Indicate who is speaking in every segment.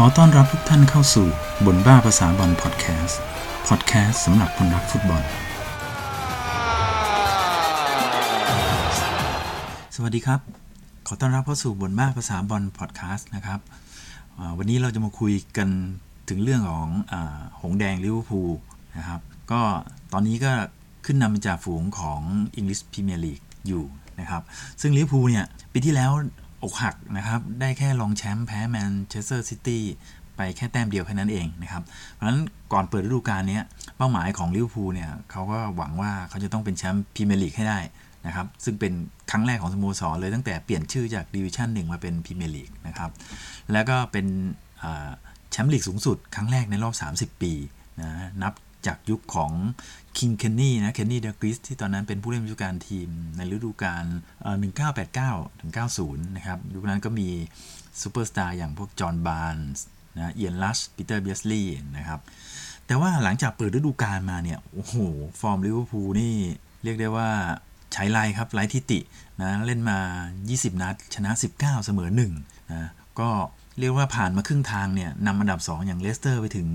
Speaker 1: ขอต้อนรับทุกท่านเข้าสู่คนบ้าภาษาบอลพอดแคสต์พอดแคสต์สำหรับคนรักฟุตบอล สวัสดีครับ ขอต้อนรับเข้าสู่คนบ้าภาษาบอลพอดแคสต์นะครับวันนี้เราจะมาคุยกันถึงเรื่องของเอ่อหงส์แดงลิเวอร์พูลนะครับ ก็ตอนนี้ก็ขึ้นนำจ่าฝูงของ English Premier League อยู่นะครับ ซึ่งลิเวอร์พูลเนี่ยปีที่แล้ว อกหักนะครับ ได้แค่รองแชมป์แพ้แมนเชสเตอร์ซิตี้ไปแค่แต้มเดียวแค่นั้นเองนะครับ เพราะฉะนั้นก่อนเปิดฤดูกาลนี้เป้าหมายของลิเวอร์พูลเนี่ยเขาก็หวังว่าเขาจะต้องเป็นแชมป์พรีเมียร์ลีกให้ได้นะครับ ซึ่งเป็นครั้งแรกของสโมสรเลยตั้งแต่เปลี่ยนชื่อจากดิวิชั่นหนึ่งมาเป็นพรีเมียร์ลีกนะครับ แล้วก็เป็นแชมป์ลีกสูงสุดครั้งแรกในรอบ 30 ปีนะนับ จากยุคของคิงเคนนี่นะเคนนี่ดัลกลิชที่ตอนนั้นเป็นผู้เล่นผู้จัดการทีมในฤดูกาล1989ถึง90 นะครับยุคนั้นก็มีซูเปอร์สตาร์อย่างพวกจอห์นบาร์นส์นะเอียนรัชปีเตอร์เบียร์ดสลีย์นะครับแต่ว่าหลังจากเปิดฤดูกาลมาเนี่ย โอ้โห ฟอร์มลิเวอร์พูลนี่ เรียกได้ว่าใช้ไล่ทำลายสถิตินะเล่นมา 20 นัด ชนะ 19 เสมอ1นะก็เรียกว่าผ่านมาครึ่งทางเนี่ยนำอันดับ 2 อย่างเลสเตอร์ไปถึง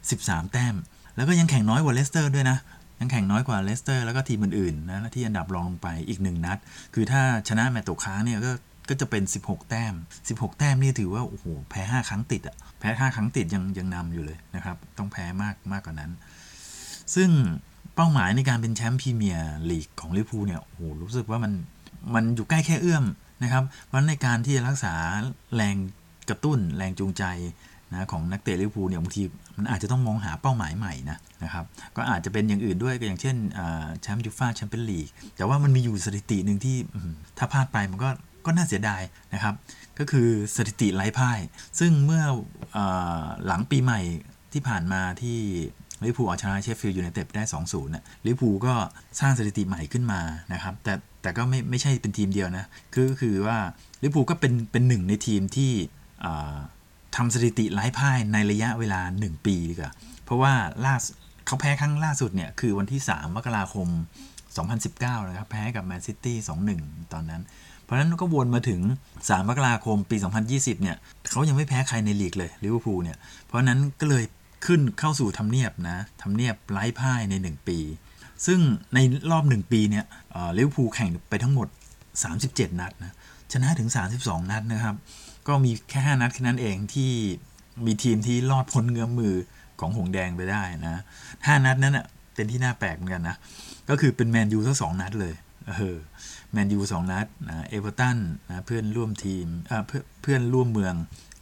Speaker 1: 13 แต้ม แล้วก็ยังแข่งน้อยกว่าเลสเตอร์ด้วยนะ ยังแข่งน้อยกว่าเลสเตอร์แล้วก็ทีมอื่นๆนะที่อันดับรองลงไปอีก 1 นัด คือถ้าชนะแมตช์ตกค้างเนี่ยก็ก็จะเป็น 16 แต้ม 16 แต้มนี่ถือว่าโอ้โหแพ้ 5 ครั้งติดอะแพ้ 5 ครั้งติดยังยังนำอยู่เลยนะครับ ต้องแพ้มากมากกว่านั้น ซึ่งเป้าหมายในการเป็นแชมป์พรีเมียร์ลีกของลิเวอร์พูลเนี่ยโอ้โหรู้สึกว่ามันมันอยู่ใกล้แค่เอื้อมนะครับเพราะในการที่จะรักษาแรง กระตุ้นแรงจูงใจนะของนักเตะลิเวอร์พูลเนี่ยบางทีมันอาจจะต้องมองหาเป้าหมายใหม่นะนะครับก็อาจจะเป็นอย่างอื่นด้วยก็อย่างเช่นแชมป์ยูฟ่าแชมเปี้ยนลีกแต่ว่ามันมีอยู่สถิติหนึ่งที่ถ้าพลาดไปมันก็ก็น่าเสียดายนะครับ ก็คือสถิติไร้พ่าย ซึ่งเมื่อเอ่อหลังปีใหม่ที่ผ่านมาที่ลิเวอร์พูลเอาชนะเชฟฟิลด์ยูไนเต็ดได้ 2-0นะลิเวอร์พูลก็สร้างสถิติใหม่ขึ้นมานะครับ แต่แต่ก็ไม่ไม่ใช่เป็นทีมเดียวนะ คือก็คือว่าลิเวอร์พูลก็เป็นเป็นหนึ่งในทีมที่ ทำสถิติไร้พ่ายในระยะเวลา 1 ปีดีกว่าเพราะว่าล่าสุดเขาแพ้ครั้งล่าสุดเนี่ย คือวันที่ 3 มกราคม 2019 นะครับ แพ้กับแมนซิตี้ 2-1 ตอนนั้น เพราะฉะนั้นก็วนมาถึง 3 มกราคมปี 2020 เนี่ยเขายังไม่แพ้ใครในลีกเลยลิเวอร์พูลเนี่ย เพราะนั้นก็เลยขึ้นเข้าสู่ทำเนียบนะทำเนียบไร้พ่ายใน 1 ปี ซึ่งในรอบ 1 ปีเนี่ยเอ่อลิเวอร์พูลแข่งไปทั้งหมด 37 นัดนะชนะถึง 32 นัดนะครับ ก็มีแค่5นัดแค่นั้นเองที่มีทีมที่รอดพ้นเงื้อมมือของหงส์แดงไปได้นะ5นัดนั้นอะเป็นที่น่าแปลกเหมือนกันนะ ก็คือเป็นแมนยูทั้งสองนัดเลยเออแมนยูสองนัดนะเอเวอร์ตันนะเพื่อนร่วมทีมเออเพื่อนเพื่อนร่วมเมือง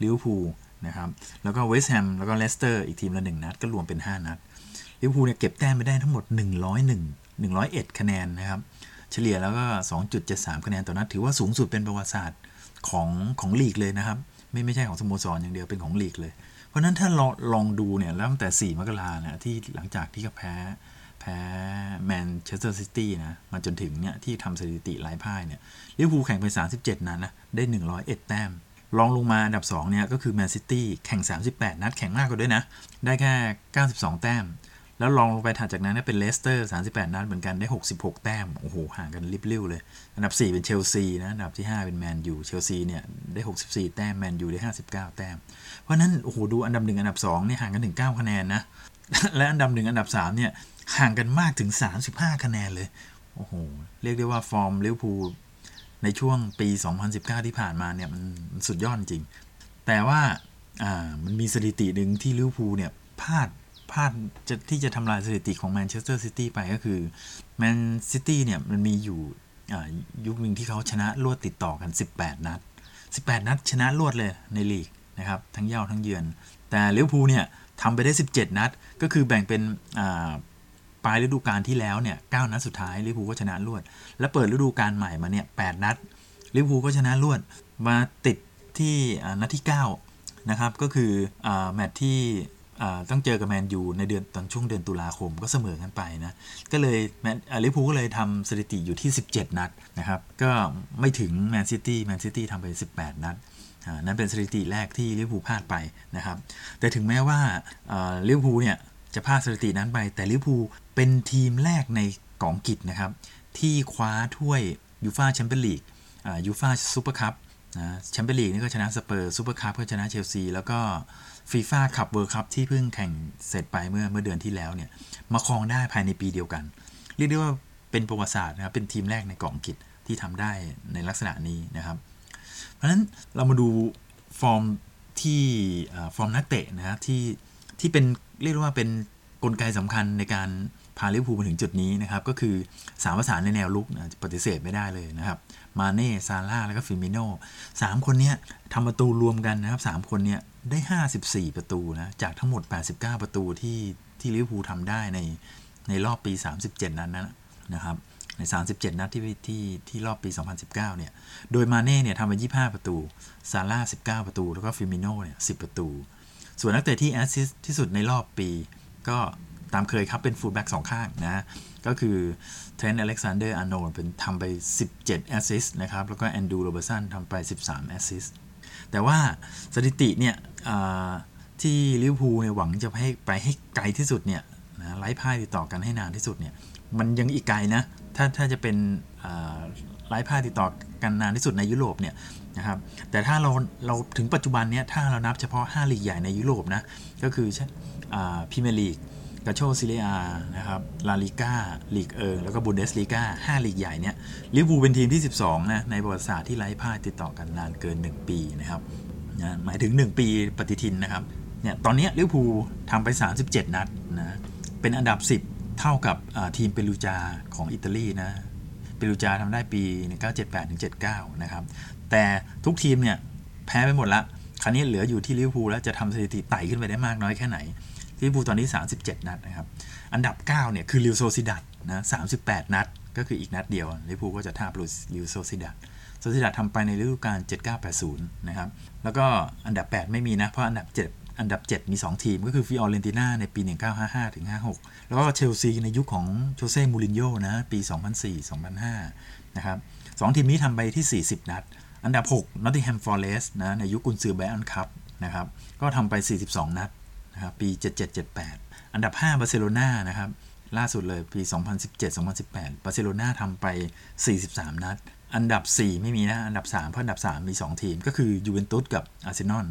Speaker 1: ลิเวอร์พูลนะครับแล้วก็เวสต์แฮมแล้วก็เลสเตอร์อีกทีมละหนึ่งนัด ก็รวมเป็น 5 นัดลิเวอร์พูลเนี่ยเก็บแต้มไปได้ทั้งหมด 101 101 คะแนนนะครับ เฉลี่ยแล้วก็ 2.73 คะแนนต่อนัด ถือว่าสูงสุดเป็นประวัติศาสตร์ ของของลีกเลยนะครับ ไม่ไม่ใช่ของสโมสรอย่างเดียวเป็นของลีกเลย เพราะนั้นถ้าลองลองดูเนี่ยแล้วตั้งแต่ 4 มกราเนี่ยที่หลังจากที่เขาแพ้แพ้แมนเชสเตอร์ซิตี้นะมาจนถึงเนี่ยที่ทำสถิติไร้พ่ายเนี่ยลิเวอร์พูลแข่งไป 37 นัดนะได้ 101 แต้มรองลงมาอันดับ2เนี่ยก็คือแมนซิตี้แข่ง 38 นัดแข่งมากกว่าด้วยนะ ได้แค่ 92 แต้ม แล้วรองลงไปถัดจากนั้นเป็นเลสเตอร์ 38 นัดเหมือนกันได้ 66 แต้ม โอ้โห ห่างกันริบลิ่วเลย อันดับ 4 เป็นเชลซีนะ อันดับที่ 5 เป็นแมนยู เชลซีเนี่ยได้ 64 แต้ม แมนยูได้ 59 แต้ม เพราะนั้น โอ้โห ดูอันดับ 1 อันดับ2เนี่ยห่างกันถึง 9 คะแนนนะ และอันดับ 1 อันดับ 3 เนี่ยห่างกันมากถึง 35 คะแนนเลย โอ้โห เรียกได้ว่าฟอร์มลิเวอร์พูลในช่วงปี 2019 ที่ผ่านมาเนี่ยมันมันสุดยอดจริง แต่ว่า อ่า มันมีสถิติหนึ่งที่ลิเวอร์พูลเนี่ยพลาด พลาดจะที่จะทำลายสถิติของแมนเชสเตอร์ซิตี้ไปก็คือแมนซิตี้เนี่ยมันมีอยู่ยุคหนึ่งที่เขาชนะรวดติดต่อกัน 18 นัด 18 นัด ชนะรวดเลยในลีกนะครับทั้งเหย้าทั้งเยือน แต่ลิเวอร์พูลเนี่ยทำไปได้ 17 นัด ก็คือแบ่งเป็นปลายฤดูกาลที่แล้วเนี่ย9นัดสุดท้ายลิเวอร์พูลก็ชนะรวด แล้วเปิดฤดูกาลใหม่มาเนี่ย8นัดลิเวอร์พูลก็ชนะรวดมาติดที่นัดที่ 9 นะครับ ก็คือเอ่อแมตช์ที่ ต้องเจอกับแมนยูในเดือนตอนช่วงเดือนตุลาคมก็เสมอกันไปนะก็เลยแมนลิเวอร์พูลก็เลยทำสถิติอยู่ที่ 17 นัดนะครับก็ไม่ถึงแมนซิตี้แมนซิตี้ทำไป 18 นัดนั่นเป็นสถิติแรกที่ลิเวอร์พูลพลาดไปนะครับ แต่ถึงแม้ว่าอ่าลิเวอร์พูลเนี่ยจะพลาดสถิตินั้นไป แต่ลิเวอร์พูลเป็นทีมแรกในเกาะอังกฤษนะครับ ที่คว้าถ้วยยูฟ่าแชมเปี้ยนลีกยูฟ่าซูเปอร์คัพ นะแชมเปี้ยนลีกนี่ก็ชนะสเปอร์ซูเปอร์คัพก็ชนะเชลซี แล้วก็ฟีฟ่าคลับเวิลด์คัพที่เพิ่งแข่งเสร็จไปเมื่อเมื่อเดือนที่แล้วเนี่ย มาครองได้ภายในปีเดียวกัน เรียกได้ว่าเป็นประวัติศาสตร์นะครับ เป็นทีมแรกในเกาะอังกฤษที่ทำได้ในลักษณะนี้นะครับ เพราะฉะนั้นเรามาดูฟอร์มที่ฟอร์มนักเตะนะครับที่ที่เป็นเรียกว่าเป็นกลไกสำคัญในการ พาลิเวอร์พูลมาถึงจุดนี้นะครับ ก็คือสามประสานในแนวรุกนะปฏิเสธไม่ได้เลยนะครับ มาเน่ ซาลาห์ แล้วก็ฟีร์มีโน่สามคนเนี้ยทำประตูรวมกันนะครับสามคนเนี้ยได้ 54 ประตูนะ จากทั้งหมด 89 ประตูที่ที่ลิเวอร์พูลทำได้ในในรอบปี 37 นั้นนะครับ ใน 37 นัดที่ที่ที่รอบปี 2019 เนี่ย โดยมาเน่เนี่ยทำไป 25 ประตู ซาลาห์ 19 ประตู แล้วก็ฟีร์มีโน่เนี่ย 10 ประตู ส่วนนักเตะที่แอสซิสต์ที่สุดในรอบปีก็ ตามเคยครับเป็นฟูลแบ็กสองข้างนะก็คือเทรนต์อเล็กซานเดอร์อาร์โนลด์ทำไป 17 แอสซิสต์นะครับ แล้วก็แอนดรูว์ โรเบิร์ตสันทำไป 13 แอสซิสต์แต่ว่าสถิติเนี่ยที่ลิเวอร์พูลเนี่ยหวังจะให้ไปให้ไกลที่สุดเนี่ยนะไร้พ่ายติดต่อกันให้นานที่สุดเนี่ยมันยังอีกไกลนะถ้าถ้าจะเป็นไร้พ่ายติดต่อกันนานที่สุดในยุโรปเนี่ยนะครับแต่ถ้าเราเราถึงปัจจุบันเนี้ยถ้าเรานับเฉพาะ 5 ลีกใหญ่ในยุโรปนะก็คือพรีเมียร์ลีก กัลโช่เซเรียอานะครับลาลิก้าลีกเอิงแล้วก็บุนเดสลีกา5ลีกใหญ่เนี่ยลิเวอร์พูลเป็นทีมที่ 12นะในประวัติศาสตร์ที่ไร้พ่ายติดต่อกันนานเกิน 1 ปีนะครับนะหมายถึง 1 ปีปฏิทินนะครับเนี่ยตอนนี้ลิเวอร์พูลทำไป 37 นัดนะเป็นอันดับ 10 เท่ากับทีมเปรูจาของอิตาลีนะเปรูจาทำได้ปี 1978ถึง79 นะครับแต่ทุกทีมเนี่ยแพ้ไปหมดละคราวนี้เหลืออยู่ที่ลิเวอร์พูลแล้วจะทำสถิติไต่ขึ้นไปได้มากน้อยแค่ไหน ลิเวอร์พูลตอนนี้ 37 นัดนะครับ อันดับ 9 เนี่ย คือเรอัลโซเซียดาดนะ38 นัด ก็คืออีกนัดเดียวลิเวอร์พูลก็จะทาบเรอัลโซเซียดาดโซเซียดาดทำไปในฤดูกาล7980 นะครับ แล้วก็อันดับ 8 ไม่มีนะ เพราะอันดับ 7 อันดับ 7 มี 2 ทีม ก็คือฟิออเรนติน่าในปี 1955ถึง56 แล้วก็เชลซีในยุคของโจเซ่มูรินโญ่นะปี 2004-2005 นะครับสองทีมนี้ทำไปที่ 40 นัด อันดับ6 Nottingham Forest นะในยุคกุนซือไบรอันคลัฟนะครับ ก็ทำไป 42 นัด นะครับปี 7778 อันดับ 5 บาร์เซโลนานะครับ ล่าสุดเลยปี 2017-2018 บาร์เซโลนาทำไป 43 นัด อันดับ 4 ไม่มีนะ อันดับ 3 เพราะอันดับ 3 มี 2 ทีม ก็คือยูเวนตุสกับอาร์เซนอล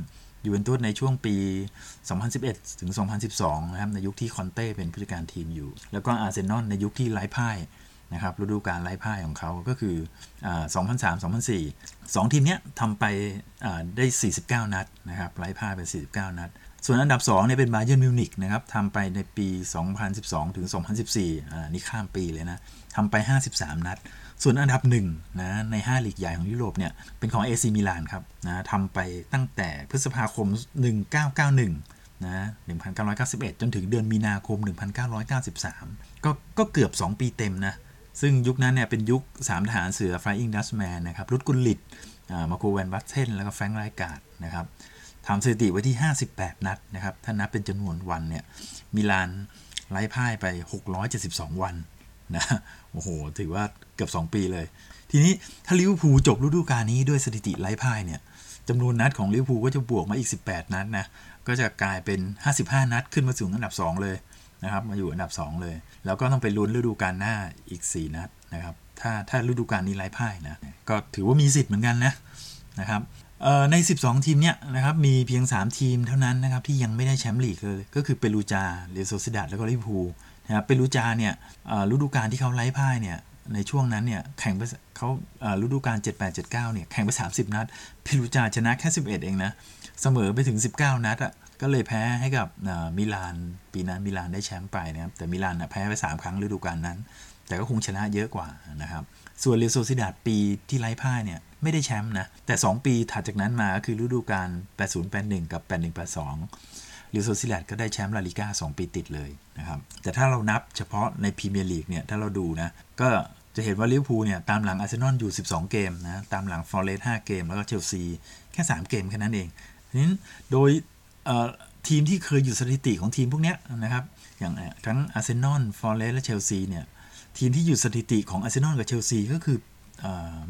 Speaker 1: ยูเวนตุสในช่วงปี 2011 ถึง 2012 นะครับ ในยุคที่คอนเต้เป็นผู้จัดการทีมอยู่ แล้วก็อาร์เซนอลในยุคที่ไร้พ่ายนะครับฤดูกาลไร้พ่ายของเขาก็คือ 2003-2004 2 ทีมนี้ทำไปได้ 49 นัดนะครับไร้พ่ายไป 49 นัด ส่วนอันดับ2เนี่ยเป็นบาเยิร์นมิวนิกนะครับทำไปในปี 2012 ถึง 2014อ่านี่ข้ามปีเลยนะทำไป 53 นัด ส่วนอันดับ1นะใน5ลีกใหญ่ของยุโรปเนี่ยเป็นของ AC มิลานครับนะทำไปตั้งแต่พฤษภาคม 1991นะ1991 จนถึงเดือนมีนาคม 1993 ก็ก็เกือบ 2 ปีเต็มนะ ซึ่งยุคนั้นเนี่ยเป็นยุค 3 ทหารเสือ Flying Dutchman นะครับรุดกุลลิตมาโคแวนบัตเทนแล้วก็แฟรงค์ไรกาดนะครับ ทำสถิติไว้ที่ 58 นัดนะครับ ถ้านับเป็นจำนวนวันเนี่ย มิลานไร้พ่ายไป 672 วันนะ โอ้โห ถือว่าเกือบ 2 ปีเลย ทีนี้ถ้าลิเวอร์พูลจบฤดูกาลนี้ด้วยสถิติไร้พ่ายเนี่ยจำนวนนัดของลิเวอร์พูลก็จะบวกมาอีก 18 นัดนะ ก็จะกลายเป็น 55 นัดขึ้นมาสู่อันดับ 2 เลยนะครับ มาอยู่อันดับ 2 เลย แล้วก็ต้องไปลุ้นฤดูกาลหน้าอีก 4 นัดนะครับ ถ้าถ้าฤดูกาลนี้ไร้พ่ายนะ ก็ถือว่ามีสิทธิ์เหมือนกันนะนะครับ ใน 12 ทีมเนี่ยนะครับมีเพียง 3 ทีมเท่านั้นนะครับที่ยังไม่ได้แชมป์ลีกเลยก็คือเปรูจาเรอัลโซเซียดาดแล้วก็ลิเวอร์พูลนะครับเปรูจาเนี่ยฤดูกาลที่เขาไร้พ่ายเนี่ยในช่วงนั้นเนี่ยแข่งไปเขาฤดูกาล 7879เนี่ยแข่งไป 30 นัดเปรูจาชนะแค่ 11 เองนะเสมอไปถึง 19 นัดอะก็เลยแพ้ให้กับมิลานปีนั้นมิลานได้แชมป์ไปนะครับแต่มิลานแพ้ไป 3 ครั้งฤดูกาลนั้น แต่ก็คงชนะเยอะกว่านะครับส่วนเรอัลโซเซียดาดปีที่ไร้พ่ายเนี่ย ไม่ได้แชมป์นะ แต่ 2 ปีถัดจากนั้นมาก็คือฤดูกาล 8081 กับ 8182เรอัลโซเซียดาดก็ได้แชมป์ลาลิก้า2 ปีติดเลยนะครับแต่ถ้าเรานับเฉพาะในพรีเมียร์ลีกเนี่ยถ้าเราดูนะ ก็จะเห็นว่าลิเวอร์พูลเนี่ยตามหลังอาร์เซนอลอยู่ 12 เกมนะตามหลังฟอร์เรสต์5เกม แล้วก็เชลซีแค่ 3 เกมแค่นั้นเองนั้นโดยทีมที่เคยหยุดสถิติของทีมพวกนี้นะครับอย่างทั้งอาร์เซนอลฟอร์เรสต์และเชลซีเนี่ยทีมที่หยุดสถิติของอาร์เซนอลกับเชลซีก็คือ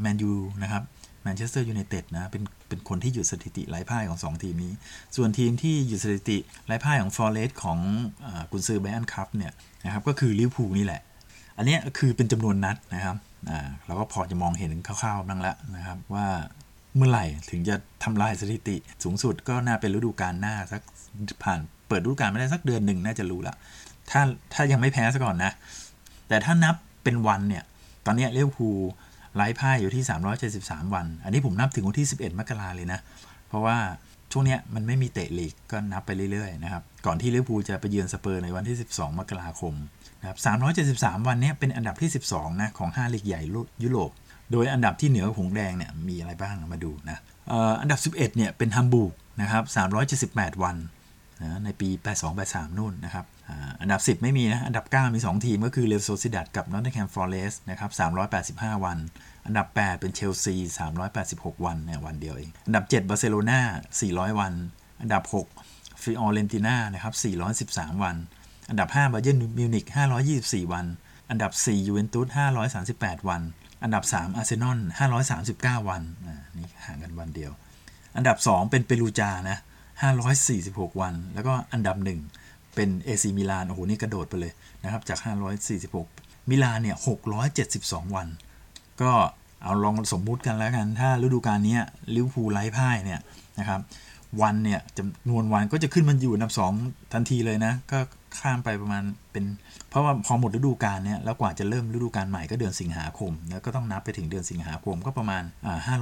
Speaker 1: แมนยูนะครับแมนเชสเตอร์ยูไนเต็ดนะเป็นเป็นคนที่หยุดสถิติไร้พ่ายของ 2 ทีมนี้ ส่วนทีมที่หยุดสถิติไร้พ่ายของฟอร์เรสของกุนซือไบรอันคลัฟเนี่ยนะครับก็คือลิเวอร์พูลนี่แหละ อันนี้คือเป็นจำนวนนัดนะครับเราก็พอจะมองเห็นคร่าวๆบ้างแล้วนะครับว่าเมื่อไหร่ถึงจะทำลายสถิติสูงสุดก็น่าเป็นฤดูกาลหน้าสักผ่านเปิดฤดูกาลไปได้สักเดือนหนึ่งน่าจะรู้ละถ้าถ้ายังไม่แพ้ซะก่อนนะ แต่ถ้านับเป็นวันเนี่ย ตอนนี้ลิเวอร์พูล ไร้พ่ายอยู่ที่ 373 วัน อันนี้ผมนับถึงวันที่ 11 มกราเลยนะ เพราะว่าช่วงเนี้ยมันไม่มีเตะลีกก็นับไปเรื่อยๆนะครับ ก่อนที่ลิเวอร์พูลจะไปเยือนสเปอร์สในวันที่ 12 มกราคมนะครับ373 วันเนี้ยเป็นอันดับที่ 12 นะ ของ 5 ลีกใหญ่ยุโรป โดยอันดับที่เหนือหงส์แดงเนี่ยมีอะไรบ้างมาดูนะอันดับ 11 เนี่ยเป็นฮัมบูร์กนะครับ378 วันนะในปี 82-83 นู่นนะครับ อันดับ 10 ไม่มีนะ อันดับ 9 มี 2 ทีมก็คือเรอัลโซเซียดาดกับนอตติงแฮมฟอร์เรสนะครับ385 วัน อันดับ 8 เป็นเชลซี386 วันเนี่ยวันเดียวเอง อันดับ 7บาร์เซโลนา400 วัน อันดับ 6ฟิออเรนติน่านะครับ413 วัน อันดับ 5บาเยิร์นมิวนิก524 วัน อันดับ 4ยูเวนตุส538 วัน อันดับ 3 อาร์เซนอล539 วันนี่ห่างกันวันเดียว อันดับ 2 เป็นเปรูจานะ546 วัน แล้วก็อันดับ 1 เป็นเอซีมิลานโอ้โหนี่กระโดดไปเลยนะครับจาก 546 มิลานเนี่ย 672 วัน ก็เอาลองสมมุติกันแล้วกัน ถ้าฤดูกาลนี้ลิเวอร์พูลไร้พ่ายเนี่ยนะครับวันเนี่ยจำนวนวันก็จะขึ้นมันอยู่อันดับ2ทันทีเลยนะ ก็ข้ามไปประมาณเป็น เพราะว่าพอหมดฤดูกาลเนี่ยแล้วกว่าจะเริ่มฤดูกาลใหม่ก็เดือนสิงหาคม แล้วก็ต้องนับไปถึงเดือนสิงหาคมก็ประมาณอ่า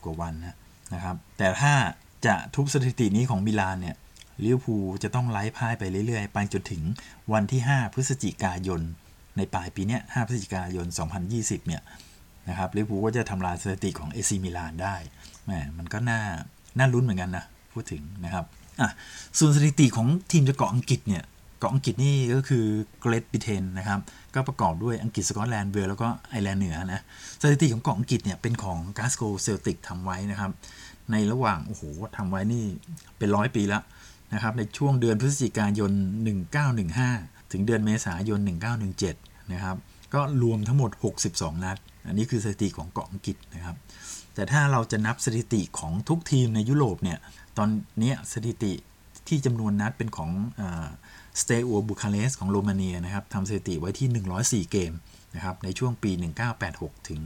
Speaker 1: 580กว่าวันนะนะครับแต่ถ้าจะทุบสถิตินี้ของมิลานเนี่ย ลิเวอร์พูลจะต้องไร้พ่ายไปเรื่อยๆ ไปจนถึงวันที่ 5 พฤศจิกายน ในปลายปีนี้5พฤศจิกายน 2020 เนี่ยนะครับลิเวอร์พูลก็จะทำลายสถิติของเอซีมิลานได้แหมมันก็น่าน่าลุ้นเหมือนกันนะพูดถึงนะครับอะส่วนสถิติของทีมจากเกาะอังกฤษเนี่ยเกาะอังกฤษนี่ก็คือเกรตบริเตนนะครับก็ประกอบด้วยอังกฤษสกอตแลนด์เวลส์แล้วก็ไอร์แลนด์เหนือนะสถิติของเกาะอังกฤษเนี่ยเป็นของกลาสโกว์เซลติกทำไว้นะครับในระหว่างโอ้โหทำไว้นี่เป็นร้อยปีแล้ว นะครับในช่วงเดือนพฤศจิกายน 1915 ถึงเดือนเมษายน 1917 นะครับก็รวมทั้งหมด 62 นัด อันนี้คือสถิติของเกาะอังกฤษนะครับ แต่ถ้าเราจะนับสถิติของทุกทีมในยุโรปเนี่ย ตอนนี้สถิติที่จำนวนนัดเป็นของสเตอัวบูคาเรสของโรมาเนียนะครับทำสถิติไว้ที่ 104 เกมนะครับในช่วงปี 1986 ถึง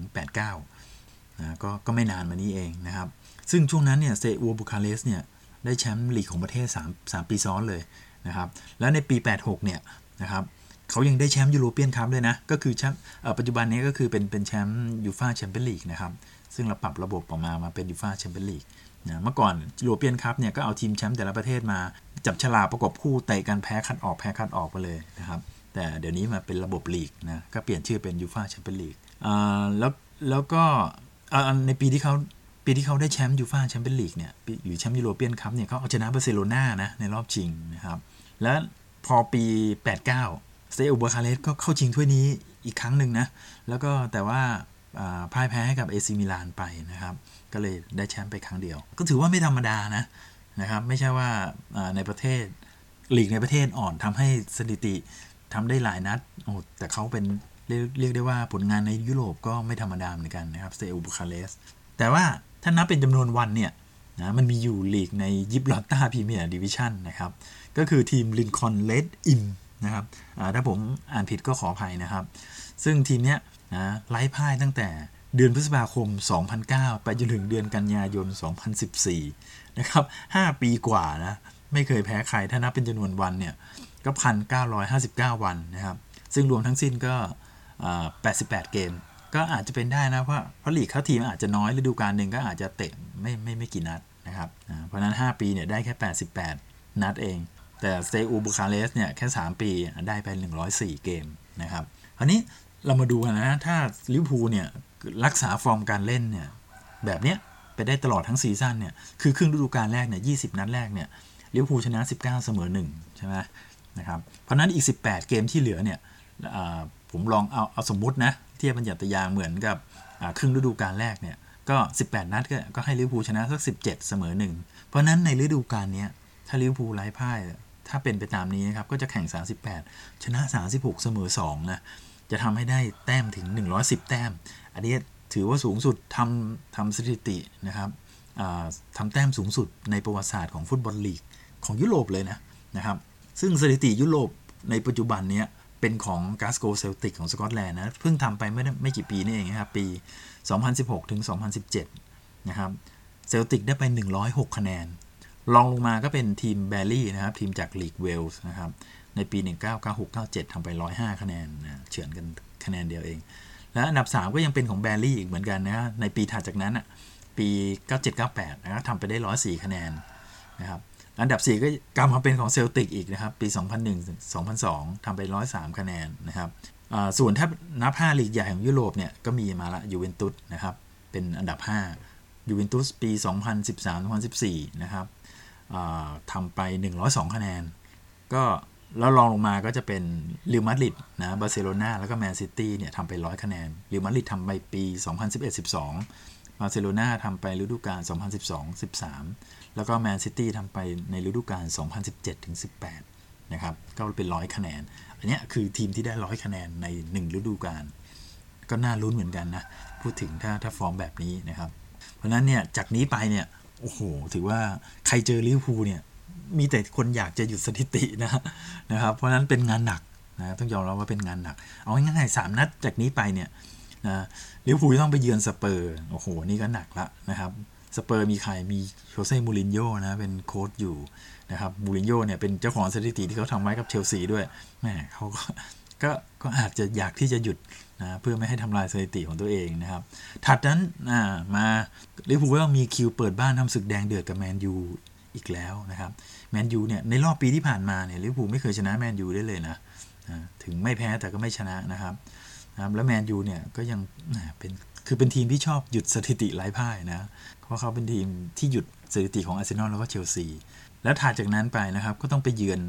Speaker 1: 89 นะก็ก็ไม่นานมานี้เองนะครับ ซึ่งช่วงนั้นเนี่ยสเซอัวบุคาเรสเนี่ย ได้แชมป์ลีกของประเทศ 3 3 ปีซ้อนเลยนะครับแล้วในปี 86 เนี่ยนะครับเขายังได้แชมป์ยูโรเปียนคัพด้วยนะ ก็คือแชมป์ปัจจุบันนี้ก็คือเป็นเป็นแชมป์ยูฟาแชมเปี้ยนลีกนะครับ ซึ่งเราปรับระบบออกมามาเป็นยูฟาแชมเปี้ยนลีกนะเมื่อก่อนยูโรเปียนคัพเนี่ยก็เอาทีมแชมป์แต่ละประเทศมา จับฉลากประกบคู่เตะกันแพ้คัดออกแพ้คัดออกไปเลยนะครับแต่เดี๋ยวนี้มาเป็นระบบลีกนะก็เปลี่ยนชื่อเป็นยูฟาแชมเปี้ยนลีกแล้วแล้วก็ในปีที่เขา ปีที่เขาได้แชมป์ยูฟ่าแชมเปี้ยนลีกเนี่ยอยู่แชมป์ยูโรเปียนคัพเนี่ยเขาเอาชนะบาร์เซโลนานะในรอบชิงนะครับและพอปี 89สเตอูบูคาเรสต์ก็เข้าชิงถ้วยนี้อีกครั้งหนึ่งนะ แล้วก็แต่ว่าพ่ายแพ้ให้กับเอซีมิลานไปนะครับ ก็เลยได้แชมป์ไปครั้งเดียว ก็ถือว่าไม่ธรรมดานะนะครับ ไม่ใช่ว่าในประเทศลีกในประเทศอ่อนทำให้สถิติทำได้หลายนัดโอ้แต่เขาเป็นเรียกได้ว่าผลงานในยุโรปก็ไม่ธรรมดาเหมือนกันนะครับสเตอูบูคาเรสต์แต่ว่า ถ้านับเป็นจำนวนวันเนี่ยนะมันมีอยู่ลีกในยิบรอลตาร์พรีเมียร์ดิวิชันนะครับ ก็คือทีมลินคอล์นเรดอิมป์นะครับถ้าผมอ่านผิดก็ขออภัยนะครับ ซึ่งทีมเนี้ยนะไร้พ่ายตั้งแต่เดือนพฤษภาคม 2009 ไปจนถึงเดือนกันยายน 2014 นะครับ 5 ปีกว่านะ ไม่เคยแพ้ใคร ถ้านับเป็นจำนวนวันเนี่ย ก็ 1,959 วันนะครับ ซึ่งรวมทั้งสิ้นก็ 88 เกม ก็อาจจะเป็นได้นะเพราะเพราะลีกเขาทีมอาจจะน้อยฤดูกาลหนึ่งก็อาจจะเตะไม่ไม่ไม่กี่นัดนะครับเพราะนั้น 5 ปีเนี่ยได้แค่ 88 นัดเอง แต่สเตอูบูคาเรสต์เนี่ยแค่ 3 ปีได้ไป 104 เกมนะครับคราวนี้เรามาดูกันนะถ้าลิเวอร์พูลเนี่ยรักษาฟอร์มการเล่นเนี่ยแบบเนี้ยไปได้ตลอดทั้งซีซั่นเนี่ยคือครึ่งฤดูกาลแรกเนี่ย20นัดแรกเนี่ยลิเวอร์พูลชนะ 19 เสมอ1ใช่ไหมนะครับเพราะนั้นอีก 18 เกมที่เหลือเนี่ยผมลองเอาเอาสมมุตินะ เทียบบัญญัติยางเหมือนกับครึ่งฤดูกาลแรกเนี่ยก็ 18 นัดก็กให้ลิเวอร์พูลชนะสัก 17 เสมอหนึ่งเพราะนั้นในฤดูกาลนี้ถ้าลิเวอร์พูลไร้พ่ายถ้าเป็นไปตามนี้นะครับก็จะแข่ง 38 ชนะ 36 เสมอ2นะจะทำให้ได้แต้มถึง 110 แต้ม อันนี้ถือว่าสูงสุดทำทำสถิตินะครับทำแต้มสูงสุดในประวัติศาสตร์ของฟุตบอลลีกของยุโรปเลยนะนะครับซึ่งสถิติยุโรปในปัจจุบันนี้ เป็นของกลาสโกว์เซลติกของสกอตแลนด์นะ เพิ่งทำไปไม่ไม่กี่ปีนี่เองครับ ปี 2016 ถึง 2017 นะครับเซลติกได้ไป 106 คะแนนรองลงมาก็เป็นทีมแบร์รี่นะครับ ทีมจากลีกเวลส์นะครับ ในปี 1996-97ทำไป 105 คะแนนนะเฉือนกันคะแนนเดียวเอง และอันดับ 3 ก็ยังเป็นของแบร์รี่อีกเหมือนกันนะในปีถัดจากนั้นอะปี 97-98 นะครับทำไปได้ 104 คะแนนนะครับ อันดับ 4 ก็กลับมาเป็นของเซลติกอีกนะครับ ปี 2001-2002ทำไป 103 คะแนนนะครับส่วนถ้านับ 5 ลีกใหญ่ของยุโรปเนี่ยก็มีมาละยูเวนตุสนะครับ เป็นอันดับ 5ยูเวนตุสปี 2013-2014 นะครับทำไป 102 คะแนน ก็แล้วรองลงมาก็จะเป็นเรอัลมาดริดนะบาร์เซโลนาแล้วก็แมนซิตี้เนี่ยทำไป 100 คะแนนเรอัลมาดริดทำไปปี 2011-12 บาร์เซโลนาทำไปฤดูกาล 2012-13 แล้วก็แมนซิตี้ทำไปในฤดูกาล 2017-18 นะครับ ก็เป็น100คะแนน อันนี้คือทีมที่ได้100คะแนนใน 1 ฤดูกาล ก็น่าลุ้นเหมือนกันนะ พูดถึงถ้าถ้าฟอร์มแบบนี้นะครับ เพราะนั้นเนี่ย จากนี้ไปเนี่ย โอ้โห ถือว่าใครเจอลิเวอร์พูลเนี่ย มีแต่คนอยากจะหยุดสถิตินะนะครับ เพราะนั้นเป็นงานหนักนะ ต้องยอมรับว่าเป็นงานหนัก เอาง่ายๆสามนัดจากนี้ไปเนี่ย นะลิเวอร์พูลต้องไปเยือนสเปอร์ส โอ้โห นี่ก็หนักละนะครับ สเปอร์สมีใคร มีโชเซ่มูรินโญ่นะ เป็นโค้ชอยู่นะครับ มูรินโญ่เนี่ยเป็นเจ้าของสถิติที่เขาทำไว้กับเชลซีด้วยแหมเขาก็ก็ก็อาจจะอยากที่จะหยุดนะเพื่อไม่ให้ทำลายสถิติของตัวเองนะครับ ถัดนั้นมาลิเวอร์พูลก็มีคิวเปิดบ้านทำศึกแดงเดือดกับแมนยูอีกแล้วนะครับ แมนยูเนี่ยในรอบปีที่ผ่านมาเนี่ยลิเวอร์พูลไม่เคยชนะแมนยูได้เลยนะถึงไม่แพ้แต่ก็ไม่ชนะนะครับ นะครับแล้วแมนยูเนี่ยก็ยังเป็นคือเป็นทีมที่ชอบหยุดสถิติไร้พ่ายนะเพราะเขาเป็นทีมที่หยุดสถิติของอาร์เซนอลแล้วก็เชลซีแล้วถัดจากนั้นไปนะครับก็ต้องไปเยือน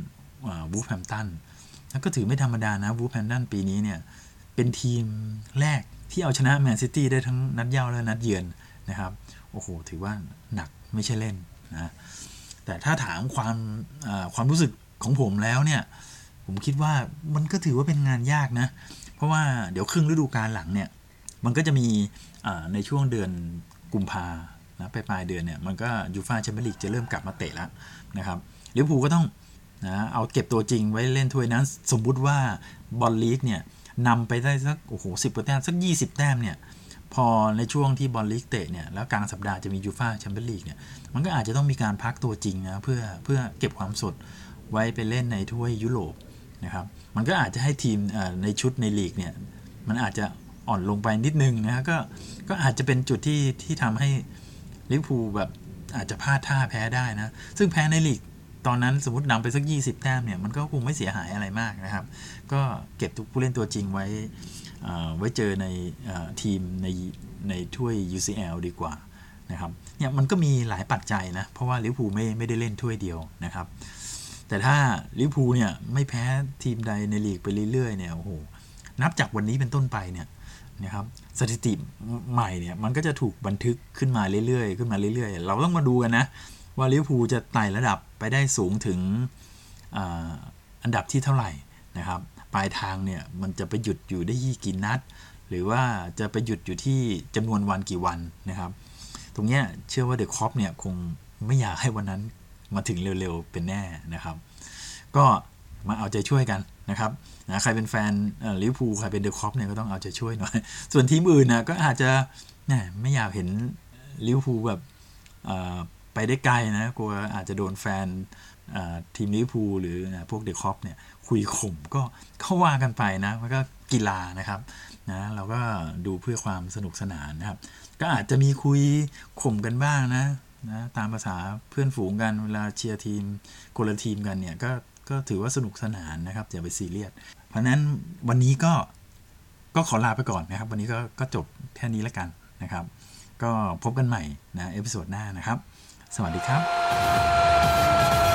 Speaker 1: วูล์ฟแฮมป์ตันแล้วก็ถือไม่ธรรมดานะวูล์ฟแฮมป์ตันปีนี้เนี่ยเป็นทีมแรกที่เอาชนะแมนซิตี้ได้ทั้งนัดเหย้าและนัดเยือนนะครับโอ้โหถือว่าหนักไม่ใช่เล่นนะแต่ถ้าถามความความรู้สึกของผมแล้วเนี่ยผมคิดว่ามันก็ถือว่าเป็นงานยากนะ เพราะว่าเดี๋ยวครึ่งฤดูกาลหลังเนี่ย มันก็จะมีในช่วงเดือนกุมภานะปลายปลายเดือนเนี่ยมันก็ยูฟาแชมเปี้ยนลีกจะเริ่มกลับมาเตะแล้วนะครับลิเวอร์พูลก็ต้องนะเอาเก็บตัวจริงไว้เล่นถ้วยนั้น สมมุติว่าบอลลีกเนี่ยนำไปได้สักโอ้โหสิบกว่าแต้มสักยี่สิบแต้มเนี่ยพอในช่วงที่บอลลีกเตะเนี่ยแล้วกลางสัปดาห์จะมียูฟ่าแชมเปี้ยนลีกเนี่ยมันก็อาจจะต้องมีการพักตัวจริงนะเพื่อเพื่อเก็บความสดไว้ไปเล่นในถ้วยยุโรป นะครับมันก็อาจจะให้ทีมในชุดในลีกเนี่ยมันอาจจะอ่อนลงไปนิดนึงนะก็ก็อาจจะเป็นจุดที่ที่ทำให้ลิเวอร์พูลแบบอาจจะพลาดท่าแพ้ได้นะ ซึ่งแพ้ในลีกตอนนั้นสมมตินำไปสัก 20 แต้มเนี่ยมันก็คงไม่เสียหายอะไรมากนะครับ ก็เก็บทุกผู้เล่นตัวจริงไว้ไว้เจอในทีมในในถ้วย UCL ดีกว่านะครับเนี่ยมันก็มีหลายปัจจัยนะ เพราะว่าลิเวอร์พูลไม่ไม่ได้เล่นถ้วยเดียวนะครับ แต่ถ้าลิเวอร์พูลเนี่ยไม่แพ้ทีมใดในลีกไปเรื่อยๆเนี่ยโอ้โหนับจากวันนี้เป็นต้นไปเนี่ยนะครับสถิติใหม่เนี่ยมันก็จะถูกบันทึกขึ้นมาเรื่อยๆขึ้นมาเรื่อยๆ เราต้องมาดูกันนะ ว่าลิเวอร์พูลจะไต่ระดับไปได้สูงถึงออันดับที่เท่าไหร่นะครับปลายทางเนี่ยมันจะไปหยุดอยู่ได้ยี่กี่นัด หรือว่าจะไปหยุดอยู่ที่จำนวนวันกี่วันนะครับ ตรงเนี้ยเชื่อว่าเดอะคอปเนี่ยคงไม่อยากให้วันนั้น มาถึงเร็วๆเป็นแน่นะครับ ก็มาเอาใจช่วยกันนะครับนะใครเป็นแฟนลิเวอร์พูลใครเป็นเดอะคอปเนี่ยก็ต้องเอาใจช่วยหน่อย ส่วนทีมอื่นนะก็อาจจะไม่อยากเห็นลิเวอร์พูลแบบไปได้ไกลนะกลัวอาจจะโดนแฟนทีมลิเวอร์พูลหรือพวกเดอะคอปเนี่ยคุยข่มก็เข้าว่ากันไปนะมันก็กีฬานะครับนะเราก็ดูเพื่อความสนุกสนานนะครับ ก็อาจจะมีคุยข่มกันบ้างนะ นะตามภาษาเพื่อนฝูงกันเวลาเชียร์ทีมคนละทีมกันเนี่ยก็ก็ถือว่าสนุกสนานนะครับอย่าไปซีเรียสเพราะนั้นวันนี้ก็ก็ขอลาไปก่อนนะครับ วันนี้ก็ก็จบแค่นี้แล้วกันนะครับ ก็พบกันใหม่นะเอพิโซดหน้านะครับ สวัสดีครับ